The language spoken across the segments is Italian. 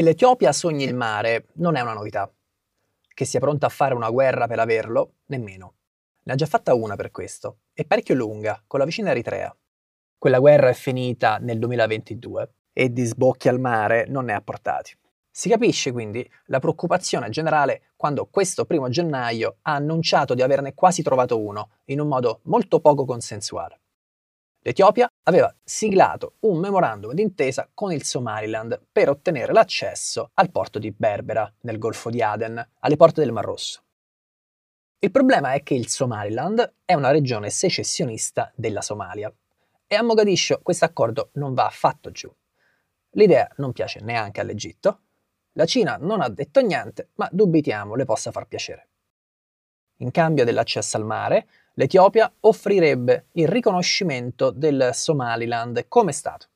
Che l'Etiopia sogni il mare non è una novità. Che sia pronta a fare una guerra per averlo, nemmeno. Ne ha già fatta una per questo, e parecchio lunga, con la vicina Eritrea. Quella guerra è finita nel 2022 e di sbocchi al mare non ne ha portati. Si capisce quindi la preoccupazione generale quando questo primo gennaio ha annunciato di averne quasi trovato uno, in un modo molto poco consensuale. L'Etiopia aveva siglato un memorandum d'intesa con il Somaliland per ottenere l'accesso al porto di Berbera, nel Golfo di Aden, alle porte del Mar Rosso. Il problema è che il Somaliland è una regione secessionista della Somalia e a Mogadiscio questo accordo non va affatto giù. L'idea non piace neanche all'Egitto, la Cina non ha detto niente, ma dubitiamo le possa far piacere. In cambio dell'accesso al mare, l'Etiopia offrirebbe il riconoscimento del Somaliland come Stato.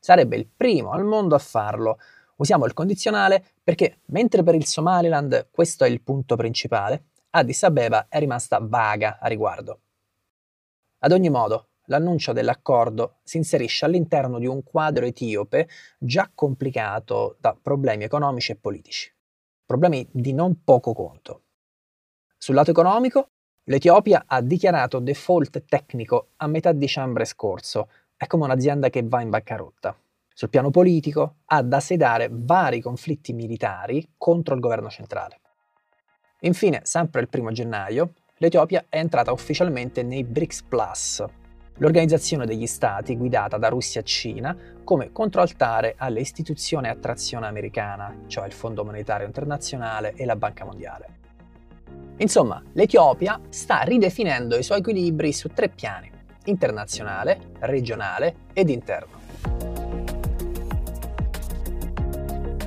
Sarebbe il primo al mondo a farlo. Usiamo il condizionale perché, mentre per il Somaliland questo è il punto principale, Addis Abeba è rimasta vaga a riguardo. Ad ogni modo, l'annuncio dell'accordo si inserisce all'interno di un quadro etiope già complicato da problemi economici e politici. Problemi di non poco conto. Sul lato economico, L'Etiopia ha dichiarato default tecnico a metà dicembre scorso, è come un'azienda che va in bancarotta. Sul piano politico ha da sedare vari conflitti militari contro il governo centrale. Infine, sempre il primo gennaio, l'Etiopia è entrata ufficialmente nei BRICS Plus, l'organizzazione degli stati guidata da Russia e Cina come controaltare alle istituzioni a trazione americana, cioè il Fondo Monetario Internazionale e la Banca Mondiale. Insomma, l'Etiopia sta ridefinendo i suoi equilibri su tre piani, internazionale, regionale ed interno.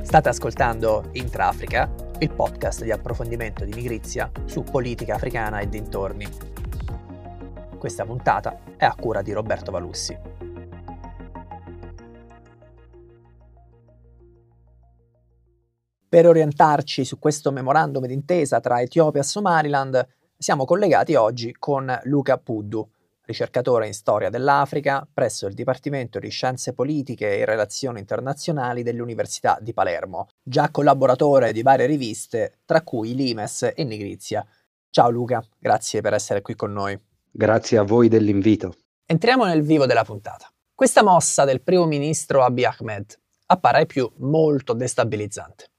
State ascoltando Intra-Africa, il podcast di approfondimento di Nigrizia su politica africana e dintorni. Questa puntata è a cura di Roberto Valussi. Per orientarci su questo memorandum d'intesa tra Etiopia e Somaliland, siamo collegati oggi con Luca Puddu, ricercatore in storia dell'Africa presso il Dipartimento di Scienze Politiche e Relazioni Internazionali dell'Università di Palermo, già collaboratore di varie riviste, tra cui Limes e Nigrizia. Ciao Luca, grazie per essere qui con noi. Grazie a voi dell'invito. Entriamo nel vivo della puntata. Questa mossa del primo ministro Abiy Ahmed appare ai più molto destabilizzante.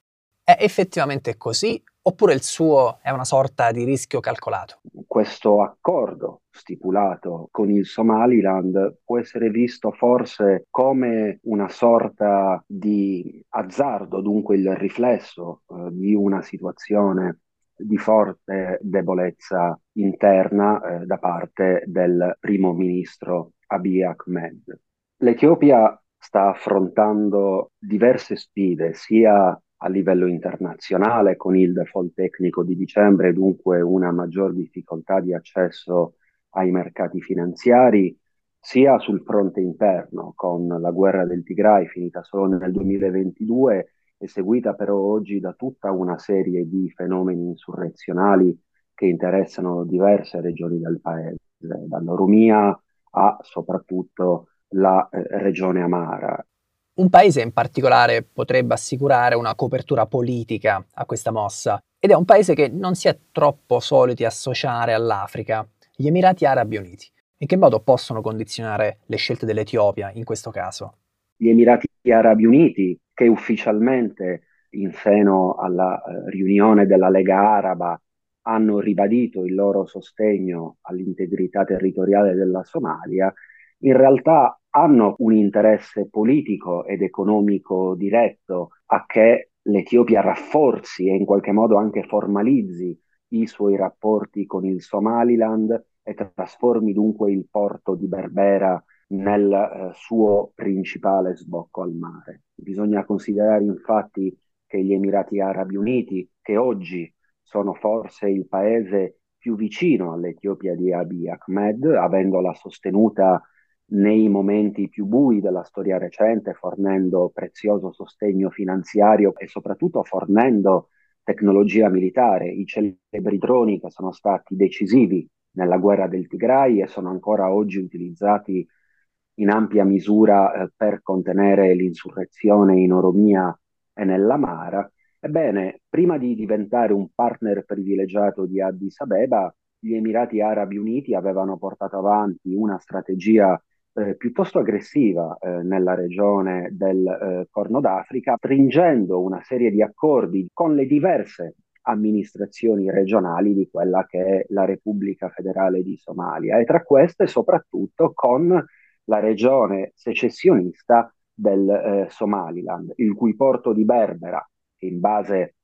È effettivamente così oppure il suo è una sorta di rischio calcolato? Questo accordo stipulato con il Somaliland può essere visto forse come una sorta di azzardo, dunque il riflesso eh, di una situazione di forte debolezza interna eh, da parte del primo ministro Abiy Ahmed. L'Etiopia sta affrontando diverse sfide, sia a livello internazionale con il default tecnico di dicembre, dunque una maggior difficoltà di accesso ai mercati finanziari, sia sul fronte interno con la guerra del Tigray finita solo nel 2022 e seguita però oggi da tutta una serie di fenomeni insurrezionali che interessano diverse regioni del paese, dall'Oromia a soprattutto la eh, regione Amara. Un paese in particolare potrebbe assicurare una copertura politica a questa mossa ed è un paese che non si è troppo soliti associare all'Africa, gli Emirati Arabi Uniti. In che modo possono condizionare le scelte dell'Etiopia in questo caso? Gli Emirati Arabi Uniti, che ufficialmente in seno alla eh, riunione della Lega Araba hanno ribadito il loro sostegno all'integrità territoriale della Somalia, in realtà hanno un interesse politico ed economico diretto a che l'Etiopia rafforzi e in qualche modo anche formalizzi i suoi rapporti con il Somaliland e trasformi dunque il porto di Berbera nel eh, suo principale sbocco al mare. Bisogna considerare infatti che gli Emirati Arabi Uniti, che oggi sono forse il paese più vicino all'Etiopia di Abiy Ahmed, avendola sostenuta nei momenti più bui della storia recente, fornendo prezioso sostegno finanziario e soprattutto fornendo tecnologia militare, i celebri droni che sono stati decisivi nella guerra del Tigray e sono ancora oggi utilizzati in ampia misura eh, per contenere l'insurrezione in Oromia e nella Mara, ebbene, prima di diventare un partner privilegiato di Addis Abeba, gli Emirati Arabi Uniti avevano portato avanti una strategia eh, piuttosto aggressiva eh, nella regione del eh, Corno d'Africa, stringendo una serie di accordi con le diverse amministrazioni regionali di quella che è la Repubblica Federale di Somalia e tra queste soprattutto con la regione secessionista del eh, Somaliland, il cui porto di Berbera, che in base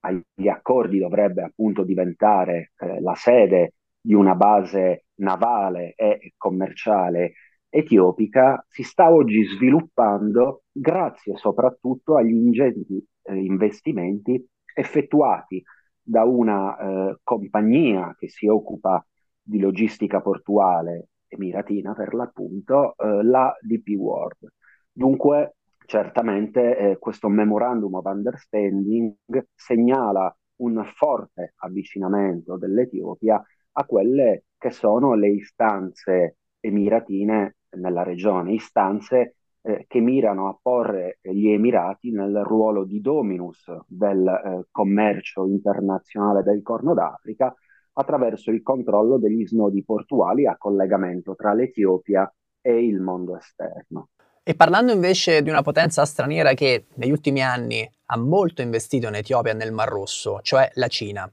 agli accordi dovrebbe appunto diventare eh, la sede di una base navale e commerciale etiopica, si sta oggi sviluppando grazie soprattutto agli ingenti eh, investimenti effettuati da una eh, compagnia che si occupa di logistica portuale emiratina per l'appunto, eh, la DP World. Dunque, certamente eh, questo memorandum of understanding segnala un forte avvicinamento dell'Etiopia a quelle che sono le istanze emiratine nella regione, istanze eh, che mirano a porre gli Emirati nel ruolo di dominus del eh, commercio internazionale del Corno d'Africa attraverso il controllo degli snodi portuali a collegamento tra l'Etiopia e il mondo esterno. E parlando invece di una potenza straniera che negli ultimi anni ha molto investito in Etiopia e nel Mar Rosso, cioè la Cina,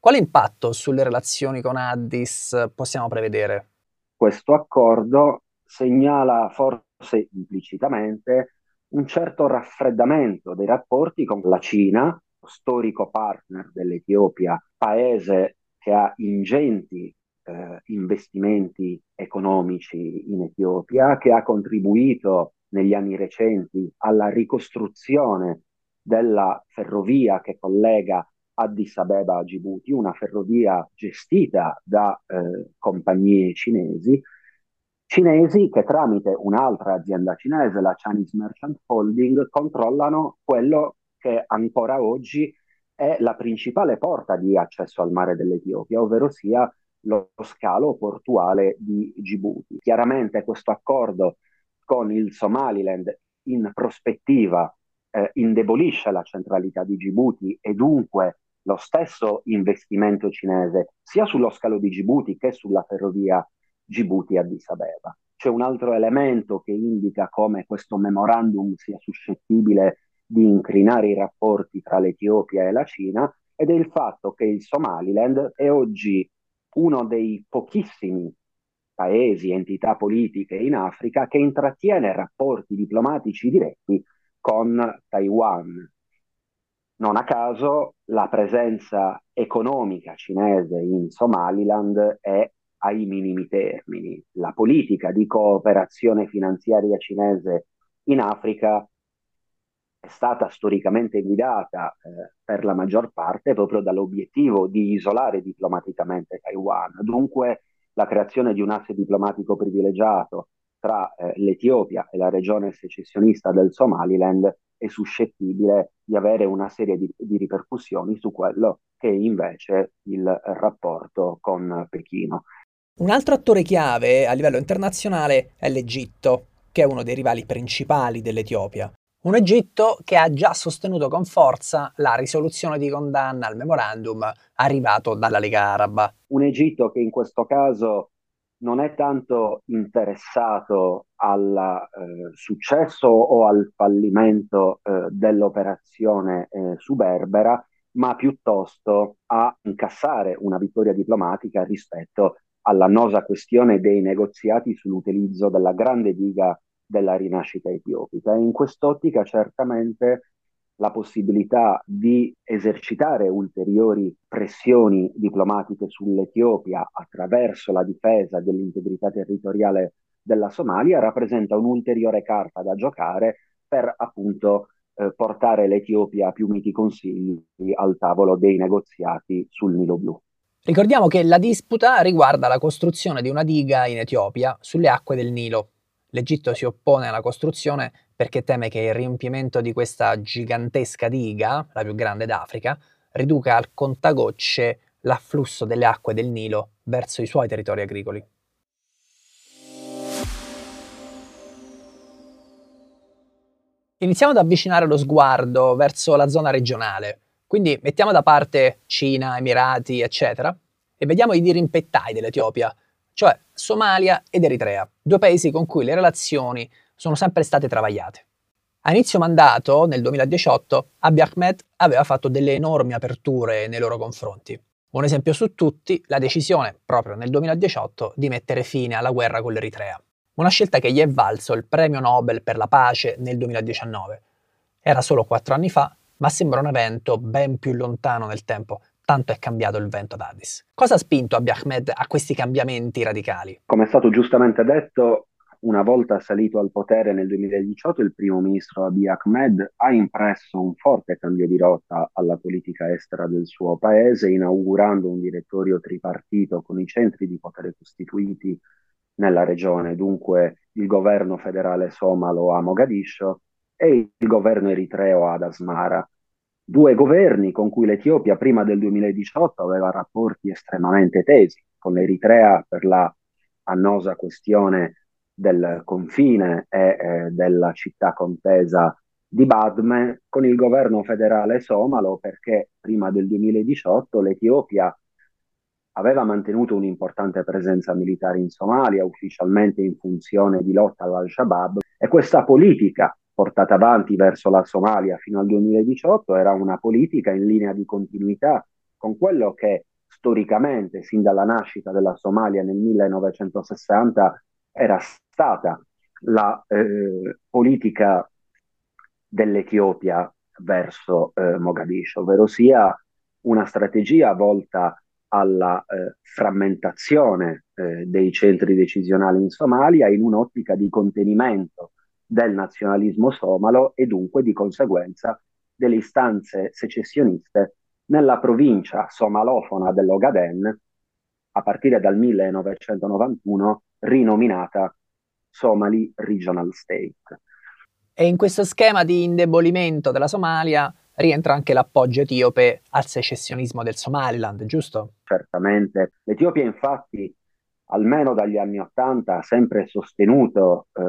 quale impatto sulle relazioni con Addis possiamo prevedere? Questo accordo segnala forse implicitamente un certo raffreddamento dei rapporti con la Cina, storico partner dell'Etiopia, paese che ha ingenti eh, investimenti economici in Etiopia, che ha contribuito negli anni recenti alla ricostruzione della ferrovia che collega Addis Abeba a Djibouti, una ferrovia gestita da eh, compagnie cinesi, cinesi che tramite un'altra azienda cinese, la Chinese Merchant Holding, controllano quello che ancora oggi è la principale porta di accesso al mare dell'Etiopia, ovvero sia lo scalo portuale di Djibouti. Chiaramente questo accordo con il Somaliland in prospettiva eh, indebolisce la centralità di Djibouti e dunque lo stesso investimento cinese sia sullo scalo di Djibouti che sulla ferrovia Djibouti-Addis Abeba. C'è un altro elemento che indica come questo memorandum sia suscettibile di incrinare i rapporti tra l'Etiopia e la Cina ed è il fatto che il Somaliland è oggi uno dei pochissimi paesi, entità politiche in Africa che intrattiene rapporti diplomatici diretti con Taiwan. Non a caso la presenza economica cinese in Somaliland è ai minimi termini. La politica di cooperazione finanziaria cinese in Africa è stata storicamente guidata eh, per la maggior parte proprio dall'obiettivo di isolare diplomaticamente Taiwan. Dunque la creazione di un asse diplomatico privilegiato tra eh, l'Etiopia e la regione secessionista del Somaliland è suscettibile di avere una serie di, di ripercussioni su quello che è invece il rapporto con Pechino. Un altro attore chiave a livello internazionale è l'Egitto, che è uno dei rivali principali dell'Etiopia. Un Egitto che ha già sostenuto con forza la risoluzione di condanna al memorandum arrivato dalla Lega Araba. Un Egitto che in questo caso non è tanto interessato al eh, successo o al fallimento eh, dell'operazione eh, su Berbera, ma piuttosto a incassare una vittoria diplomatica rispetto all'annosa questione dei negoziati sull'utilizzo della grande diga della rinascita etiopica. In quest'ottica certamente la possibilità di esercitare ulteriori pressioni diplomatiche sull'Etiopia attraverso la difesa dell'integrità territoriale della Somalia rappresenta un'ulteriore carta da giocare per appunto eh, portare l'Etiopia a più miti consigli al tavolo dei negoziati sul Nilo Blu. Ricordiamo che la disputa riguarda la costruzione di una diga in Etiopia sulle acque del Nilo. L'Egitto si oppone alla costruzione perché teme che il riempimento di questa gigantesca diga, la più grande d'Africa, riduca al contagocce l'afflusso delle acque del Nilo verso i suoi territori agricoli. Iniziamo ad avvicinare lo sguardo verso la zona regionale, quindi mettiamo da parte Cina, Emirati, eccetera, e vediamo i dirimpettai dell'Etiopia, cioè Somalia ed Eritrea, due paesi con cui le relazioni sono sempre state travagliate. A inizio mandato, nel 2018, Abiy Ahmed aveva fatto delle enormi aperture nei loro confronti. Un esempio su tutti, la decisione, proprio nel 2018, di mettere fine alla guerra con l'Eritrea. Una scelta che gli è valso il premio Nobel per la pace nel 2019. Era solo quattro anni fa, ma sembra un evento ben più lontano nel tempo, tanto è cambiato il vento ad Addis. Cosa ha spinto Abiy Ahmed a questi cambiamenti radicali? Come è stato giustamente detto, una volta salito al potere nel 2018, il primo ministro Abiy Ahmed ha impresso un forte cambio di rotta alla politica estera del suo paese, inaugurando un direttorio tripartito con i centri di potere costituiti nella regione, dunque il governo federale somalo a Mogadiscio e il governo eritreo ad Asmara. Due governi con cui l'Etiopia prima del 2018 aveva rapporti estremamente tesi, con l'Eritrea per la annosa questione del confine e eh, della città contesa di Badme con il governo federale somalo perché prima del 2018 l'Etiopia aveva mantenuto un'importante presenza militare in Somalia, ufficialmente in funzione di lotta all'Al-Shabaab, e questa politica portata avanti verso la Somalia fino al 2018 era una politica in linea di continuità con quello che storicamente, sin dalla nascita della Somalia nel 1960, era stata la eh, politica dell'Etiopia verso eh, Mogadiscio, ovvero sia una strategia volta alla eh, frammentazione eh, dei centri decisionali in Somalia in un'ottica di contenimento del nazionalismo somalo e dunque di conseguenza delle istanze secessioniste nella provincia somalofona dell'Ogaden a partire dal 1991 rinominata Somali Regional State. E in questo schema di indebolimento della Somalia rientra anche l'appoggio etiope al secessionismo del Somaliland, giusto? Certamente. L'Etiopia infatti, almeno dagli anni Ottanta, ha sempre sostenuto eh,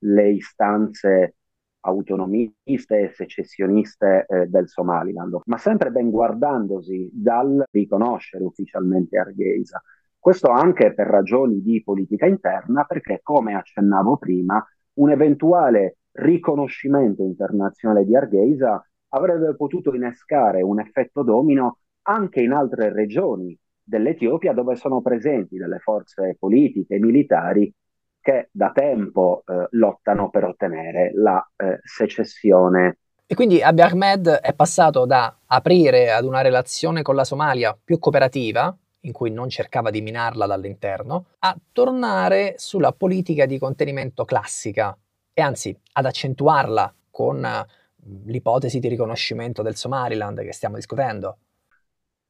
le istanze autonomiste e secessioniste eh, del Somaliland, ma sempre ben guardandosi dal riconoscere ufficialmente Hargeisa. Questo anche per ragioni di politica interna, perché come accennavo prima, un eventuale riconoscimento internazionale di Hargeisa avrebbe potuto innescare un effetto domino anche in altre regioni dell'Etiopia dove sono presenti delle forze politiche e militari che da tempo eh, lottano per ottenere la eh, secessione. E quindi Abiy Ahmed è passato da aprire ad una relazione con la Somalia più cooperativa, in cui non cercava di minarla dall'interno, a tornare sulla politica di contenimento classica e anzi ad accentuarla con uh, l'ipotesi di riconoscimento del Somaliland che stiamo discutendo.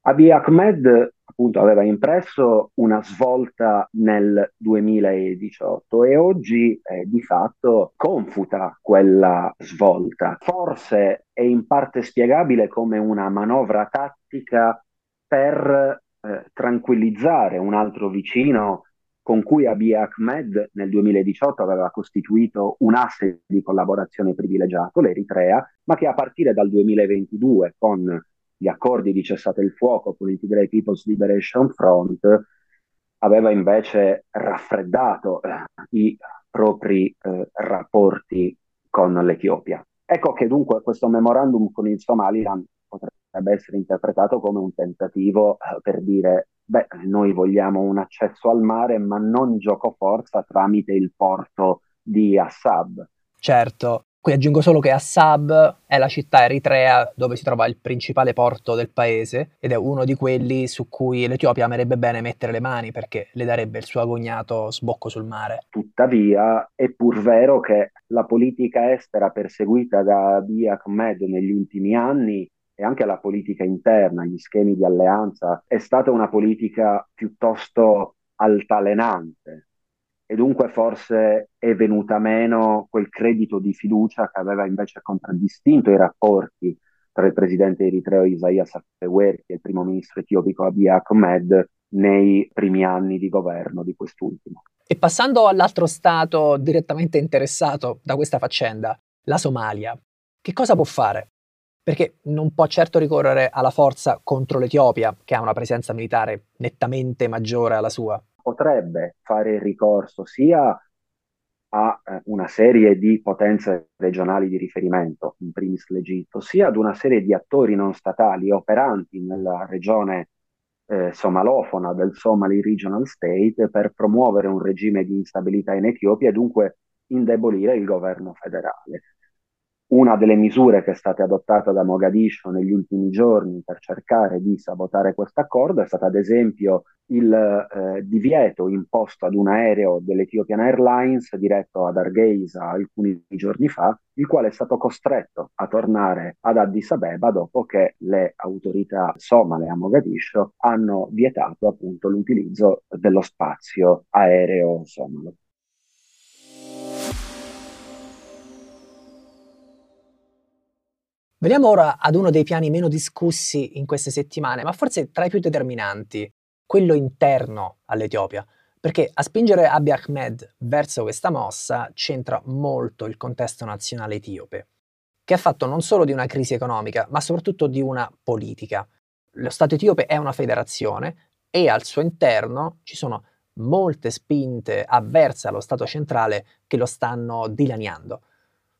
Abiy Ahmed appunto aveva impresso una svolta nel 2018 e oggi eh, di fatto confuta quella svolta. Forse è in parte spiegabile come una manovra tattica per eh, tranquillizzare un altro vicino con cui Abiy Ahmed nel 2018 aveva costituito un asse di collaborazione privilegiato, l'Eritrea, ma che a partire dal 2022 con gli accordi di cessate il fuoco con il Tigray People's Liberation Front aveva invece raffreddato eh, i propri eh, rapporti con l'Etiopia. Ecco che dunque questo memorandum con il Somaliland potrebbe essere interpretato come un tentativo eh, per dire, beh, noi vogliamo un accesso al mare, ma non gioco forza tramite il porto di Assab. Certo, Qui aggiungo solo che Assab è la città eritrea dove si trova il principale porto del paese ed è uno di quelli su cui l'Etiopia amerebbe bene mettere le mani perché le darebbe il suo agognato sbocco sul mare. Tuttavia è pur vero che la politica estera perseguita da Abiy Ahmed negli ultimi anni e anche la politica interna, gli schemi di alleanza, è stata una politica piuttosto altalenante, e dunque forse è venuta meno quel credito di fiducia che aveva invece contraddistinto i rapporti tra il presidente eritreo Isaias Afewerki e il primo ministro etiopico Abiy Ahmed nei primi anni di governo di quest'ultimo. E passando all'altro stato direttamente interessato da questa faccenda, la Somalia, che cosa può fare? Perché non può certo ricorrere alla forza contro l'Etiopia, che ha una presenza militare nettamente maggiore alla sua. Potrebbe fare ricorso sia a eh, una serie di potenze regionali di riferimento, in primis l'Egitto, sia ad una serie di attori non statali operanti nella regione eh, somalofona del Somali Regional State per promuovere un regime di instabilità in Etiopia e dunque indebolire il governo federale. Una delle misure che è stata adottata da Mogadiscio negli ultimi giorni per cercare di sabotare questo accordo è stata ad esempio il eh, divieto imposto ad un aereo dell'Ethiopian Airlines diretto ad Hargeisa alcuni giorni fa, il quale è stato costretto a tornare ad Addis Abeba dopo che le autorità somale a Mogadiscio hanno vietato appunto l'utilizzo dello spazio aereo somalo. Veniamo ora ad uno dei piani meno discussi in queste settimane, ma forse tra i più determinanti, quello interno all'Etiopia, perché a spingere Abiy Ahmed verso questa mossa c'entra molto il contesto nazionale etiope, che ha fatto non solo di una crisi economica, ma soprattutto di una politica. Lo Stato etiope è una federazione e al suo interno ci sono molte spinte avverse allo Stato centrale che lo stanno dilaniando.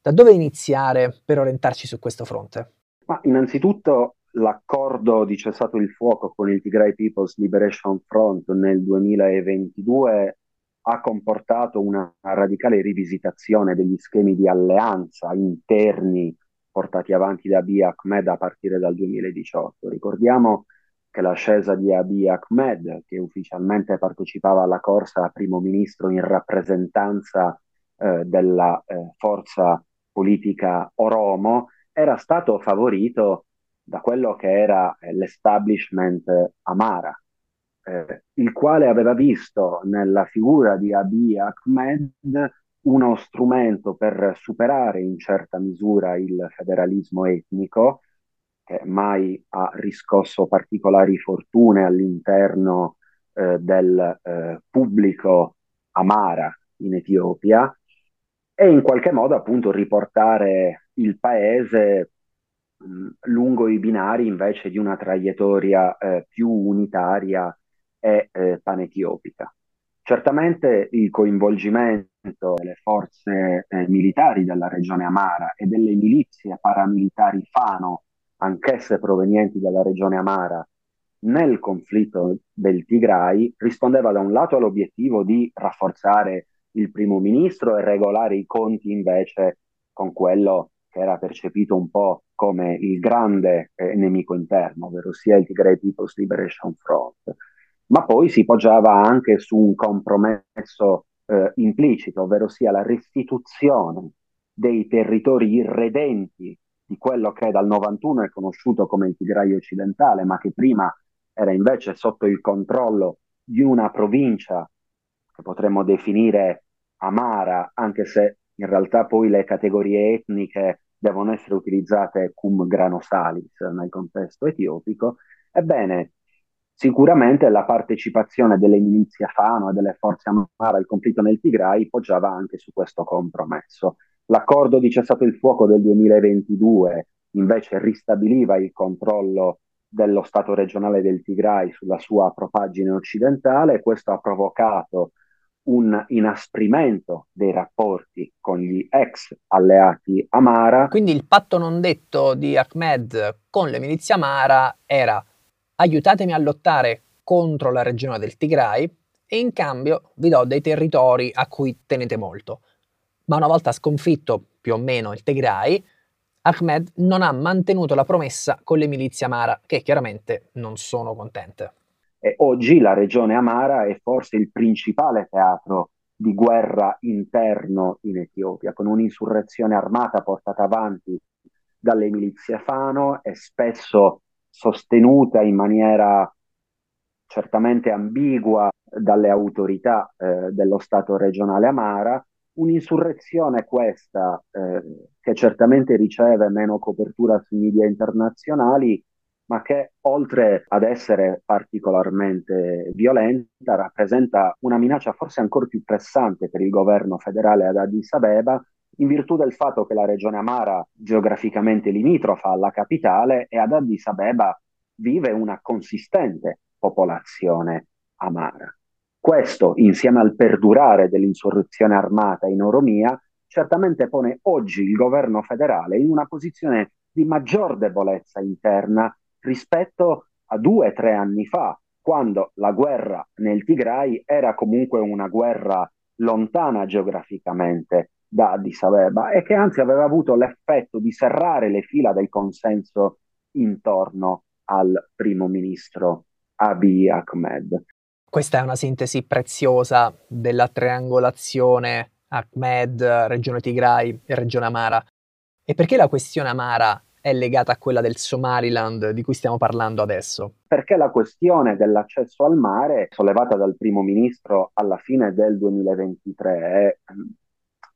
Da dove iniziare per orientarci su questo fronte? Ma innanzitutto l'accordo di cessato il fuoco con il Tigray People's Liberation Front nel 2022 ha comportato una radicale rivisitazione degli schemi di alleanza interni portati avanti da Abiy Ahmed a partire dal 2018. Ricordiamo che l'ascesa di Abiy Ahmed, che ufficialmente partecipava alla corsa a primo ministro in rappresentanza eh, della eh, forza politica oromo, era stato favorito da quello che era l'establishment Amara, eh, il quale aveva visto nella figura di Abiy Ahmed uno strumento per superare in certa misura il federalismo etnico, che mai ha riscosso particolari fortune all'interno eh, del eh, pubblico Amara in Etiopia, e in qualche modo appunto riportare il paese mh, lungo i binari invece di una traiettoria eh, più unitaria e eh, panetiopica. Certamente il coinvolgimento delle forze eh, militari della regione Amara e delle milizie paramilitari Fano, anch'esse provenienti dalla regione Amara, nel conflitto del Tigray rispondeva da un lato all'obiettivo di rafforzare il primo ministro e regolare i conti invece con quello che era percepito un po' come il grande eh, nemico interno, ovvero sia il Tigray People's Liberation Front. Ma poi si poggiava anche su un compromesso eh, implicito, ovvero sia la restituzione dei territori irredenti di quello che dal 91 è conosciuto come il Tigray occidentale, ma che prima era invece sotto il controllo di una provincia che potremmo definire amara, anche se in realtà poi le categorie etniche devono essere utilizzate cum grano salis nel contesto etiopico, ebbene, sicuramente la partecipazione delle milizie Fano e delle forze Amara al conflitto nel Tigray poggiava anche su questo compromesso. L'accordo di cessato il fuoco del 2022 invece ristabiliva il controllo dello Stato regionale del Tigray sulla sua propaggine occidentale e questo ha provocato un inasprimento dei rapporti con gli ex alleati Amara. Quindi il patto non detto di Ahmed con le milizie Amara era aiutatemi a lottare contro la regione del Tigray e in cambio vi do dei territori a cui tenete molto. Ma una volta sconfitto più o meno il Tigray, Ahmed non ha mantenuto la promessa con le milizie Amara, che chiaramente non sono contente. E oggi la regione Amara è forse il principale teatro di guerra interno in Etiopia, con un'insurrezione armata portata avanti dalle milizie Fano e spesso sostenuta in maniera certamente ambigua dalle autorità eh, dello Stato regionale Amara, un'insurrezione questa eh, che certamente riceve meno copertura sui media internazionali, ma che oltre ad essere particolarmente violenta, rappresenta una minaccia forse ancora più pressante per il governo federale ad Addis Abeba in virtù del fatto che la regione Amara, geograficamente limitrofa alla capitale, e ad Addis Abeba vive una consistente popolazione amara. Questo, insieme al perdurare dell'insurrezione armata in Oromia, certamente pone oggi il governo federale in una posizione di maggior debolezza interna rispetto a due o tre anni fa, quando la guerra nel Tigray era comunque una guerra lontana geograficamente da Addis Abeba e che anzi aveva avuto l'effetto di serrare le fila del consenso intorno al primo ministro Abiy Ahmed. Questa è una sintesi preziosa della triangolazione Ahmed, regione Tigray e regione Amara. E perché la questione Amara è legata a quella del Somaliland di cui stiamo parlando adesso? Perché la questione dell'accesso al mare, sollevata dal primo ministro alla fine del 2023,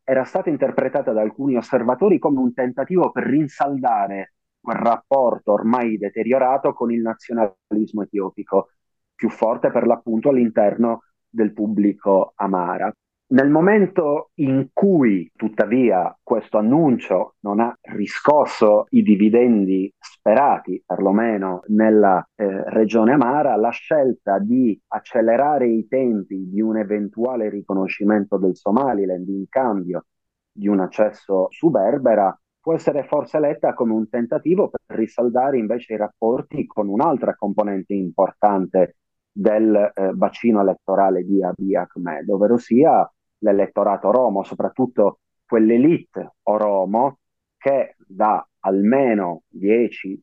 era stata interpretata da alcuni osservatori come un tentativo per rinsaldare quel rapporto ormai deteriorato con il nazionalismo etiopico, più forte per l'appunto all'interno del pubblico Amara. Nel momento in cui, tuttavia, questo annuncio non ha riscosso i dividendi sperati, perlomeno nella eh, regione Amara, la scelta di accelerare i tempi di un eventuale riconoscimento del Somaliland in cambio di un accesso su Berbera può essere forse letta come un tentativo per risaldare invece i rapporti con un'altra componente importante del eh, bacino elettorale di Abiy Ahmed, ovvero sia l'elettorato romo, soprattutto quell'elite oromo che da almeno 10-15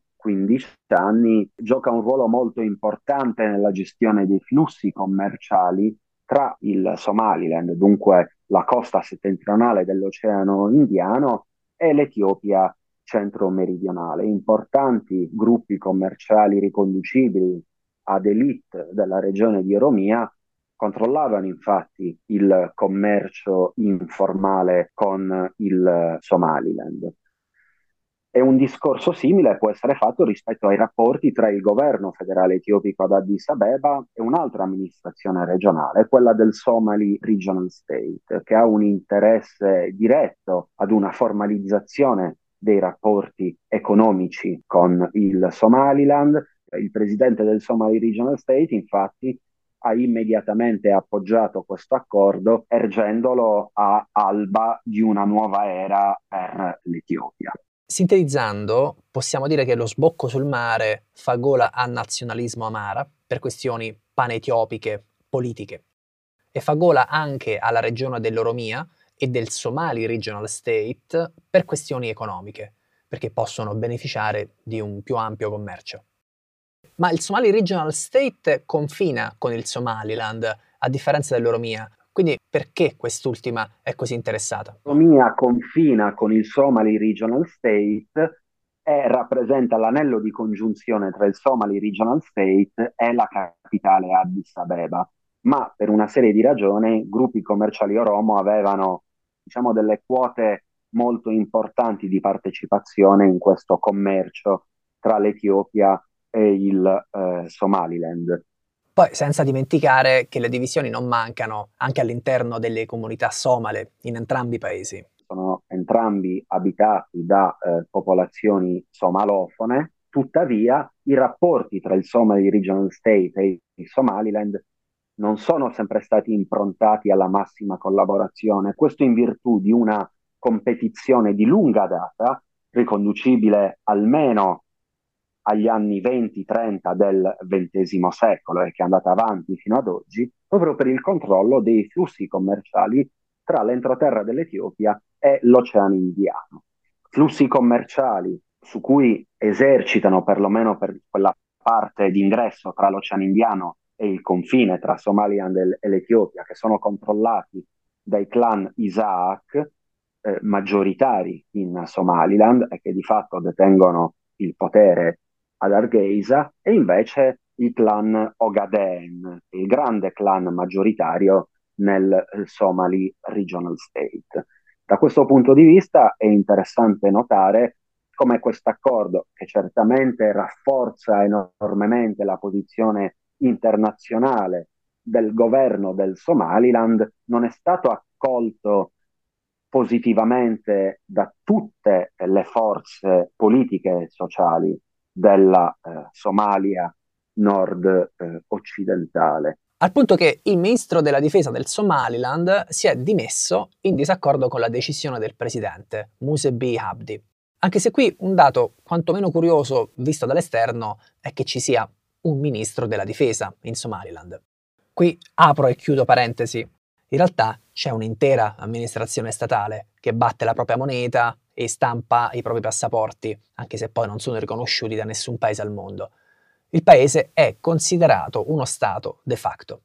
anni gioca un ruolo molto importante nella gestione dei flussi commerciali tra il Somaliland, dunque la costa settentrionale dell'Oceano Indiano, e l'Etiopia centro-meridionale. Importanti gruppi commerciali riconducibili ad elite della regione di Oromia controllavano infatti il commercio informale con il Somaliland. E un discorso simile può essere fatto rispetto ai rapporti tra il governo federale etiopico ad Addis Abeba e un'altra amministrazione regionale, quella del Somali Regional State, che ha un interesse diretto ad una formalizzazione dei rapporti economici con il Somaliland. Il presidente del Somali Regional State, infatti, ha immediatamente appoggiato questo accordo, ergendolo a alba di una nuova era per l'Etiopia. Sintetizzando, possiamo dire che lo sbocco sul mare fa gola a nazionalismo amara per questioni panetiopiche politiche e fa gola anche alla regione dell'Oromia e del Somali Regional State per questioni economiche, perché possono beneficiare di un più ampio commercio. Ma il Somali Regional State confina con il Somaliland, a differenza dell'Oromia. Quindi perché quest'ultima è così interessata? L'Oromia confina con il Somali Regional State e rappresenta l'anello di congiunzione tra il Somali Regional State e la capitale Addis Abeba. Ma per una serie di ragioni, gruppi commerciali Oromo avevano diciamo, delle quote molto importanti di partecipazione in questo commercio tra l'Etiopia e il eh, Somaliland. Poi senza dimenticare che le divisioni non mancano anche all'interno delle comunità somale in entrambi i paesi. Sono entrambi abitati da eh, popolazioni somalofone, tuttavia i rapporti tra il Somali Regional State e il Somaliland non sono sempre stati improntati alla massima collaborazione, questo in virtù di una competizione di lunga data, riconducibile almeno agli anni 20-30 del XX secolo e che è andata avanti fino ad oggi, proprio per il controllo dei flussi commerciali tra l'entroterra dell'Etiopia e l'Oceano Indiano. Flussi commerciali su cui esercitano, perlomeno per quella parte d'ingresso tra l'Oceano Indiano e il confine tra Somaliland e l'Etiopia, che sono controllati dai clan Isaac, eh, maggioritari in Somaliland e che di fatto detengono il potere ad Hargeisa e invece il clan Ogaden, il grande clan maggioritario nel eh, Somali Regional State. Da questo punto di vista è interessante notare come questo accordo, che certamente rafforza enormemente la posizione internazionale del governo del Somaliland, non è stato accolto positivamente da tutte le forze politiche e sociali della eh, Somalia nord eh, occidentale. Al punto che il ministro della difesa del Somaliland si è dimesso in disaccordo con la decisione del presidente, Musebi Abdi. Anche se qui un dato quantomeno curioso visto dall'esterno è che ci sia un ministro della difesa in Somaliland. Qui apro e chiudo parentesi. In realtà c'è un'intera amministrazione statale che batte la propria moneta e stampa i propri passaporti, anche se poi non sono riconosciuti da nessun paese al mondo. Il paese è considerato uno Stato de facto.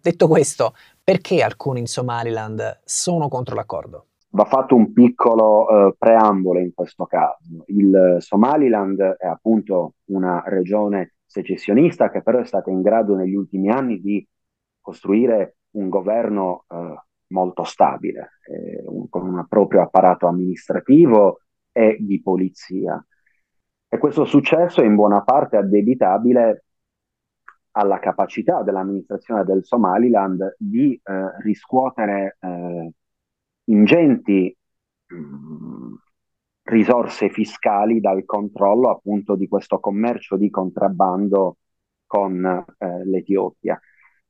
Detto questo, perché alcuni in Somaliland sono contro l'accordo? Va fatto un piccolo eh, preambolo in questo caso. Il Somaliland è appunto una regione secessionista che però è stata in grado negli ultimi anni di costruire un governo eh, molto stabile, eh, un, con un proprio apparato amministrativo e di polizia. E questo successo è in buona parte addebitabile alla capacità dell'amministrazione del Somaliland di eh, riscuotere eh, ingenti mh, mm, risorse fiscali dal controllo appunto di questo commercio di contrabbando con eh, l'Etiopia.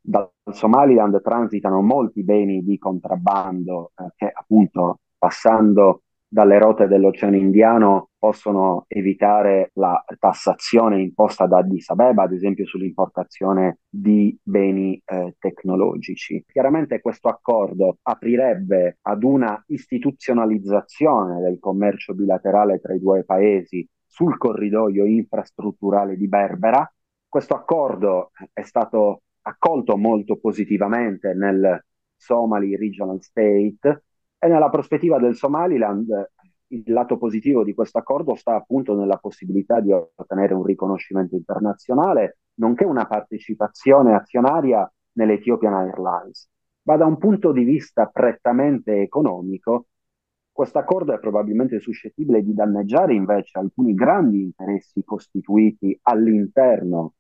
Dal Somaliland transitano molti beni di contrabbando eh, che appunto passando dalle rotte dell'Oceano Indiano possono evitare la tassazione imposta da Addis Abeba, ad esempio sull'importazione di beni eh, tecnologici. Chiaramente questo accordo aprirebbe ad una istituzionalizzazione del commercio bilaterale tra i due paesi sul corridoio infrastrutturale di Berbera. Questo accordo è stato accolto molto positivamente nel Somali Regional State, e nella prospettiva del Somaliland, il lato positivo di questo accordo sta appunto nella possibilità di ottenere un riconoscimento internazionale, nonché una partecipazione azionaria nell'Ethiopian Airlines. Ma da un punto di vista prettamente economico, questo accordo è probabilmente suscettibile di danneggiare invece alcuni grandi interessi costituiti all'interno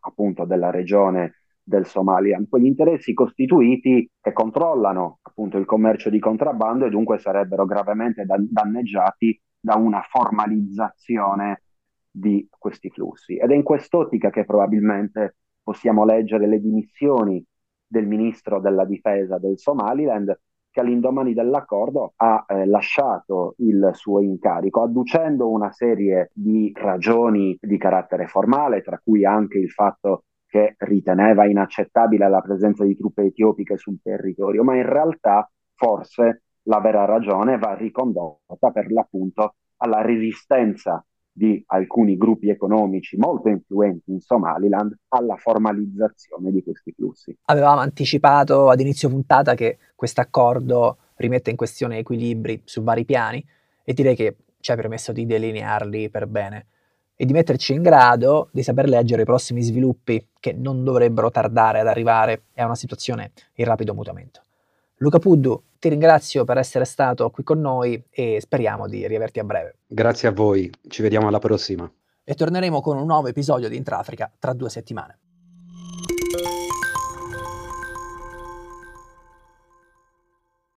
appunto della regione del Somaliland, quegli interessi costituiti che controllano appunto il commercio di contrabbando e dunque sarebbero gravemente danneggiati da una formalizzazione di questi flussi. Ed è in quest'ottica che probabilmente possiamo leggere le dimissioni del ministro della difesa del Somaliland che all'indomani dell'accordo ha eh, lasciato il suo incarico, adducendo una serie di ragioni di carattere formale, tra cui anche il fatto che riteneva inaccettabile la presenza di truppe etiopiche sul territorio, ma in realtà forse la vera ragione va ricondotta per l'appunto alla resistenza di alcuni gruppi economici molto influenti in Somaliland alla formalizzazione di questi flussi. Avevamo anticipato ad inizio puntata che questo accordo rimette in questione equilibri su vari piani e direi che ci ha permesso di delinearli per bene e di metterci in grado di saper leggere i prossimi sviluppi che non dovrebbero tardare ad arrivare a una situazione in rapido mutamento. Luca Puddu, ti ringrazio per essere stato qui con noi e speriamo di riaverti a breve. Grazie a voi, ci vediamo alla prossima. E torneremo con un nuovo episodio di Intrafrica tra due settimane.